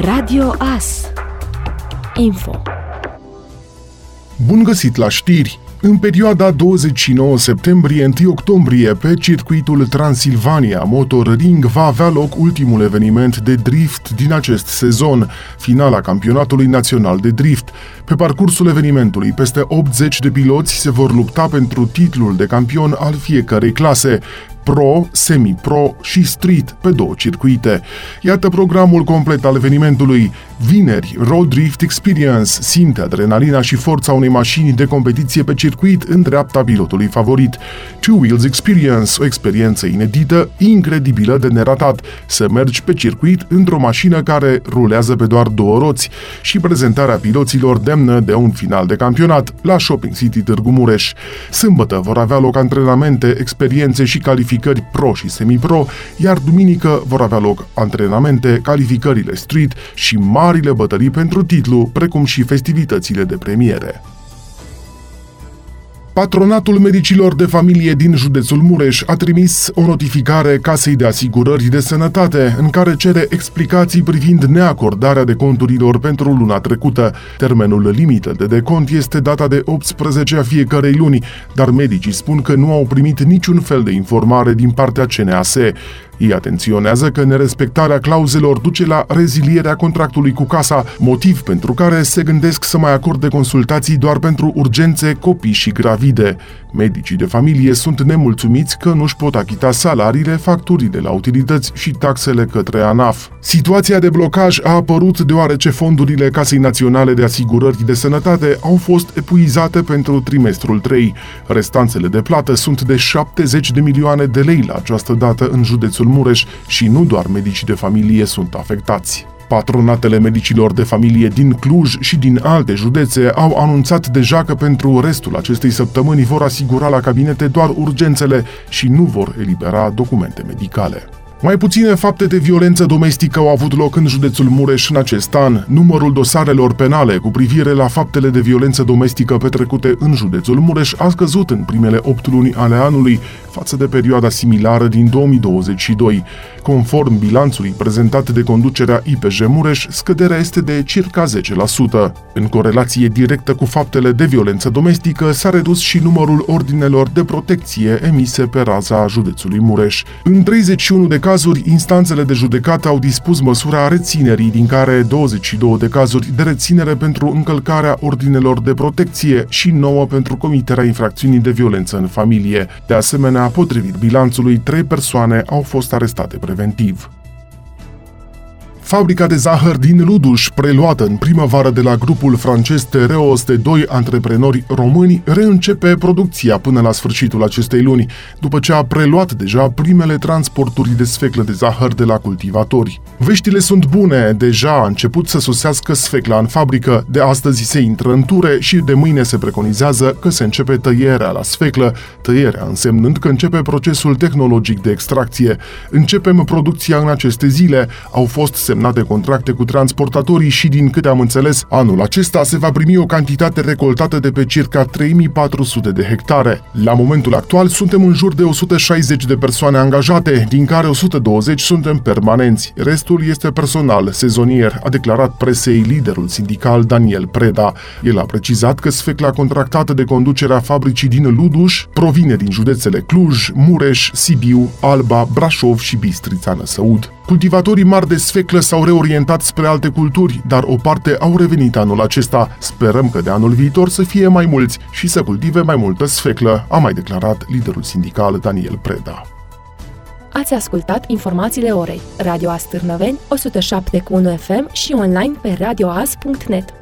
Radio AS Info Bun găsit la știri! În perioada 29 septembrie-1 octombrie, pe circuitul Transilvania Motor Ring va avea loc ultimul eveniment de drift din acest sezon, finala campionatului național de drift. Pe parcursul evenimentului, peste 80 de piloți se vor lupta pentru titlul de campion al fiecărei clase. Pro, Semi-Pro și Street pe două circuite. Iată programul complet al evenimentului. Vineri, Road Drift Experience simte adrenalina și forța unei mașini de competiție pe circuit în dreapta pilotului favorit. Two Wheels Experience, o experiență inedită, incredibilă de neratat. Să mergi pe circuit într-o mașină care rulează pe doar două roți și prezentarea piloților demnă de un final de campionat la Shopping City Târgu Mureș. Sâmbătă vor avea loc antrenamente, experiențe și calificări pro și semi-pro, iar duminică vor avea loc antrenamente, calificările street și mari marile bătălii pentru titlu, precum și festivitățile de premiere. Patronatul Medicilor de Familie din județul Mureș a trimis o notificare Casei de Asigurări de Sănătate în care cere explicații privind neacordarea de conturilor pentru luna trecută. Termenul limită de decont este data de 18 a fiecarei luni, dar medicii spun că nu au primit niciun fel de informare din partea CNAS. Ei atenționează că nerespectarea clauzelor duce la rezilierea contractului cu casa, motiv pentru care se gândesc să mai acorde consultații doar pentru urgențe, copii și gravide. Medicii de familie sunt nemulțumiți că nu-și pot achita salariile, facturile la utilități și taxele către ANAF. Situația de blocaj a apărut deoarece fondurile Casei Naționale de Asigurări de Sănătate au fost epuizate pentru trimestrul 3. Restanțele de plată sunt de 70 de milioane de lei la această dată în județul Mureș și nu doar medicii de familie sunt afectați. Patronatele medicilor de familie din Cluj și din alte județe au anunțat deja că pentru restul acestei săptămâni vor asigura la cabinete doar urgențele și nu vor elibera documente medicale. Mai puține fapte de violență domestică au avut loc în județul Mureș în acest an. Numărul dosarelor penale cu privire la faptele de violență domestică petrecute în județul Mureș a scăzut în primele 8 luni ale anului față de perioada similară din 2022. Conform bilanțului prezentat de conducerea IPJ Mureș, scăderea este de circa 10%. În corelație directă cu faptele de violență domestică, s-a redus și numărul ordinelor de protecție emise pe raza județului Mureș. În 31 de cazuri, instanțele de judecată au dispus măsura reținerii, din care 22 de cazuri de reținere pentru încălcarea ordinelor de protecție și 9 pentru comiterea infracțiunii de violență în familie. De asemenea, potrivit bilanțului, 3 persoane au fost arestate preventiv. Fabrica de zahăr din Luduș, preluată în primăvară de la grupul francez Tereos de doi antreprenori români, reîncepe producția până la sfârșitul acestei luni, după ce a preluat deja primele transporturi de sfeclă de zahăr de la cultivatori. Veștile sunt bune, deja a început să sosească sfecla în fabrică, de astăzi se intră în ture și de mâine se preconizează că se începe tăierea la sfeclă, tăierea însemnând că începe procesul tehnologic de extracție. Începem producția în aceste zile, au fost semnate semnate contracte cu transportatorii și, din câte am înțeles, anul acesta se va primi o cantitate recoltată de pe circa 3400 de hectare. La momentul actual suntem în jur de 160 de persoane angajate, din care 120 suntem permanenți. Restul este personal, sezonier, a declarat presei liderul sindical Daniel Preda. El a precizat că sfecla contractată de conducerea fabricii din Luduș provine din județele Cluj, Mureș, Sibiu, Alba, Brașov și Bistrița Năsăud. Cultivatorii mari de sfeclă s-au reorientat spre alte culturi, dar o parte au revenit anul acesta. Sperăm că de anul viitor să fie mai mulți și să cultive mai multă sfeclă, a mai declarat liderul sindical Daniel Preda. Ați ascultat informațiile orei. Radio Astârnăveni, 107.1 FM și online pe radioas.net.